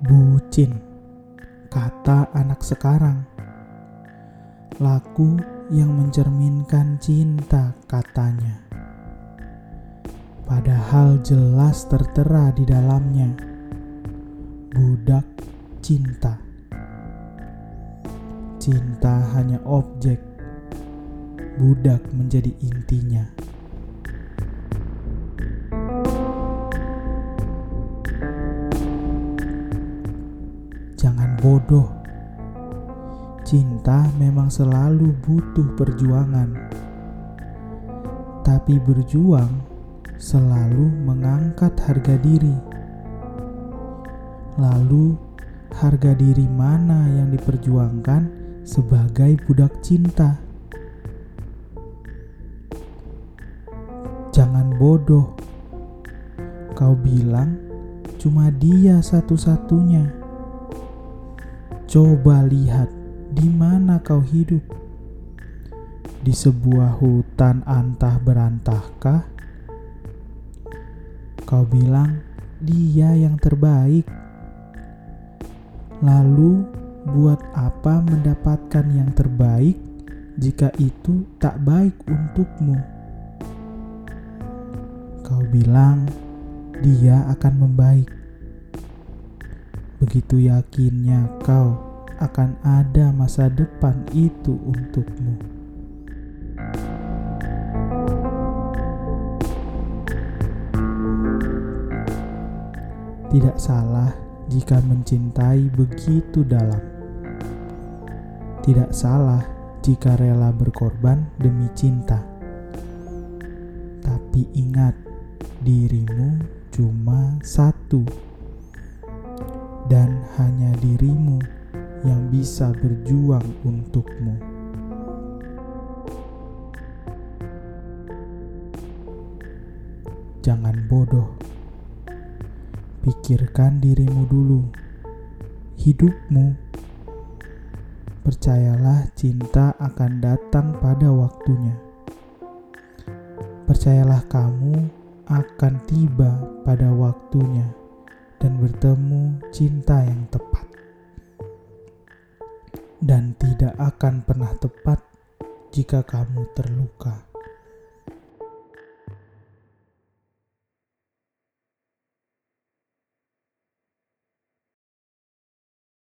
Bucin, kata anak sekarang. Laku yang mencerminkan cinta katanya. Padahal jelas tertera di dalamnya. Budak cinta. Cinta hanya objek. Budak menjadi intinya. Bodoh. Cinta memang selalu butuh perjuangan. Tapi berjuang selalu mengangkat harga diri. Lalu, harga diri mana yang diperjuangkan sebagai budak cinta? Jangan bodoh. Kau bilang cuma dia satu-satunya. Coba lihat di mana kau hidup. Di sebuah hutan antah berantahkah? Kau bilang dia yang terbaik. Lalu, buat apa mendapatkan yang terbaik jika itu tak baik untukmu? Kau bilang dia akan membaik. Begitu yakinnya kau akan ada masa depan itu untukmu. Tidak salah jika mencintai begitu dalam. Tidak salah jika rela berkorban demi cinta. Tapi ingat, dirimu cuma satu, dan hanya dirimu yang bisa berjuang untukmu. Jangan bodoh, pikirkan dirimu dulu, hidupmu. Percayalah, cinta akan datang pada waktunya. Percayalah, kamu akan tiba pada waktunya dan bertemu cinta yang tepat, dan tidak akan pernah tepat jika kamu terluka.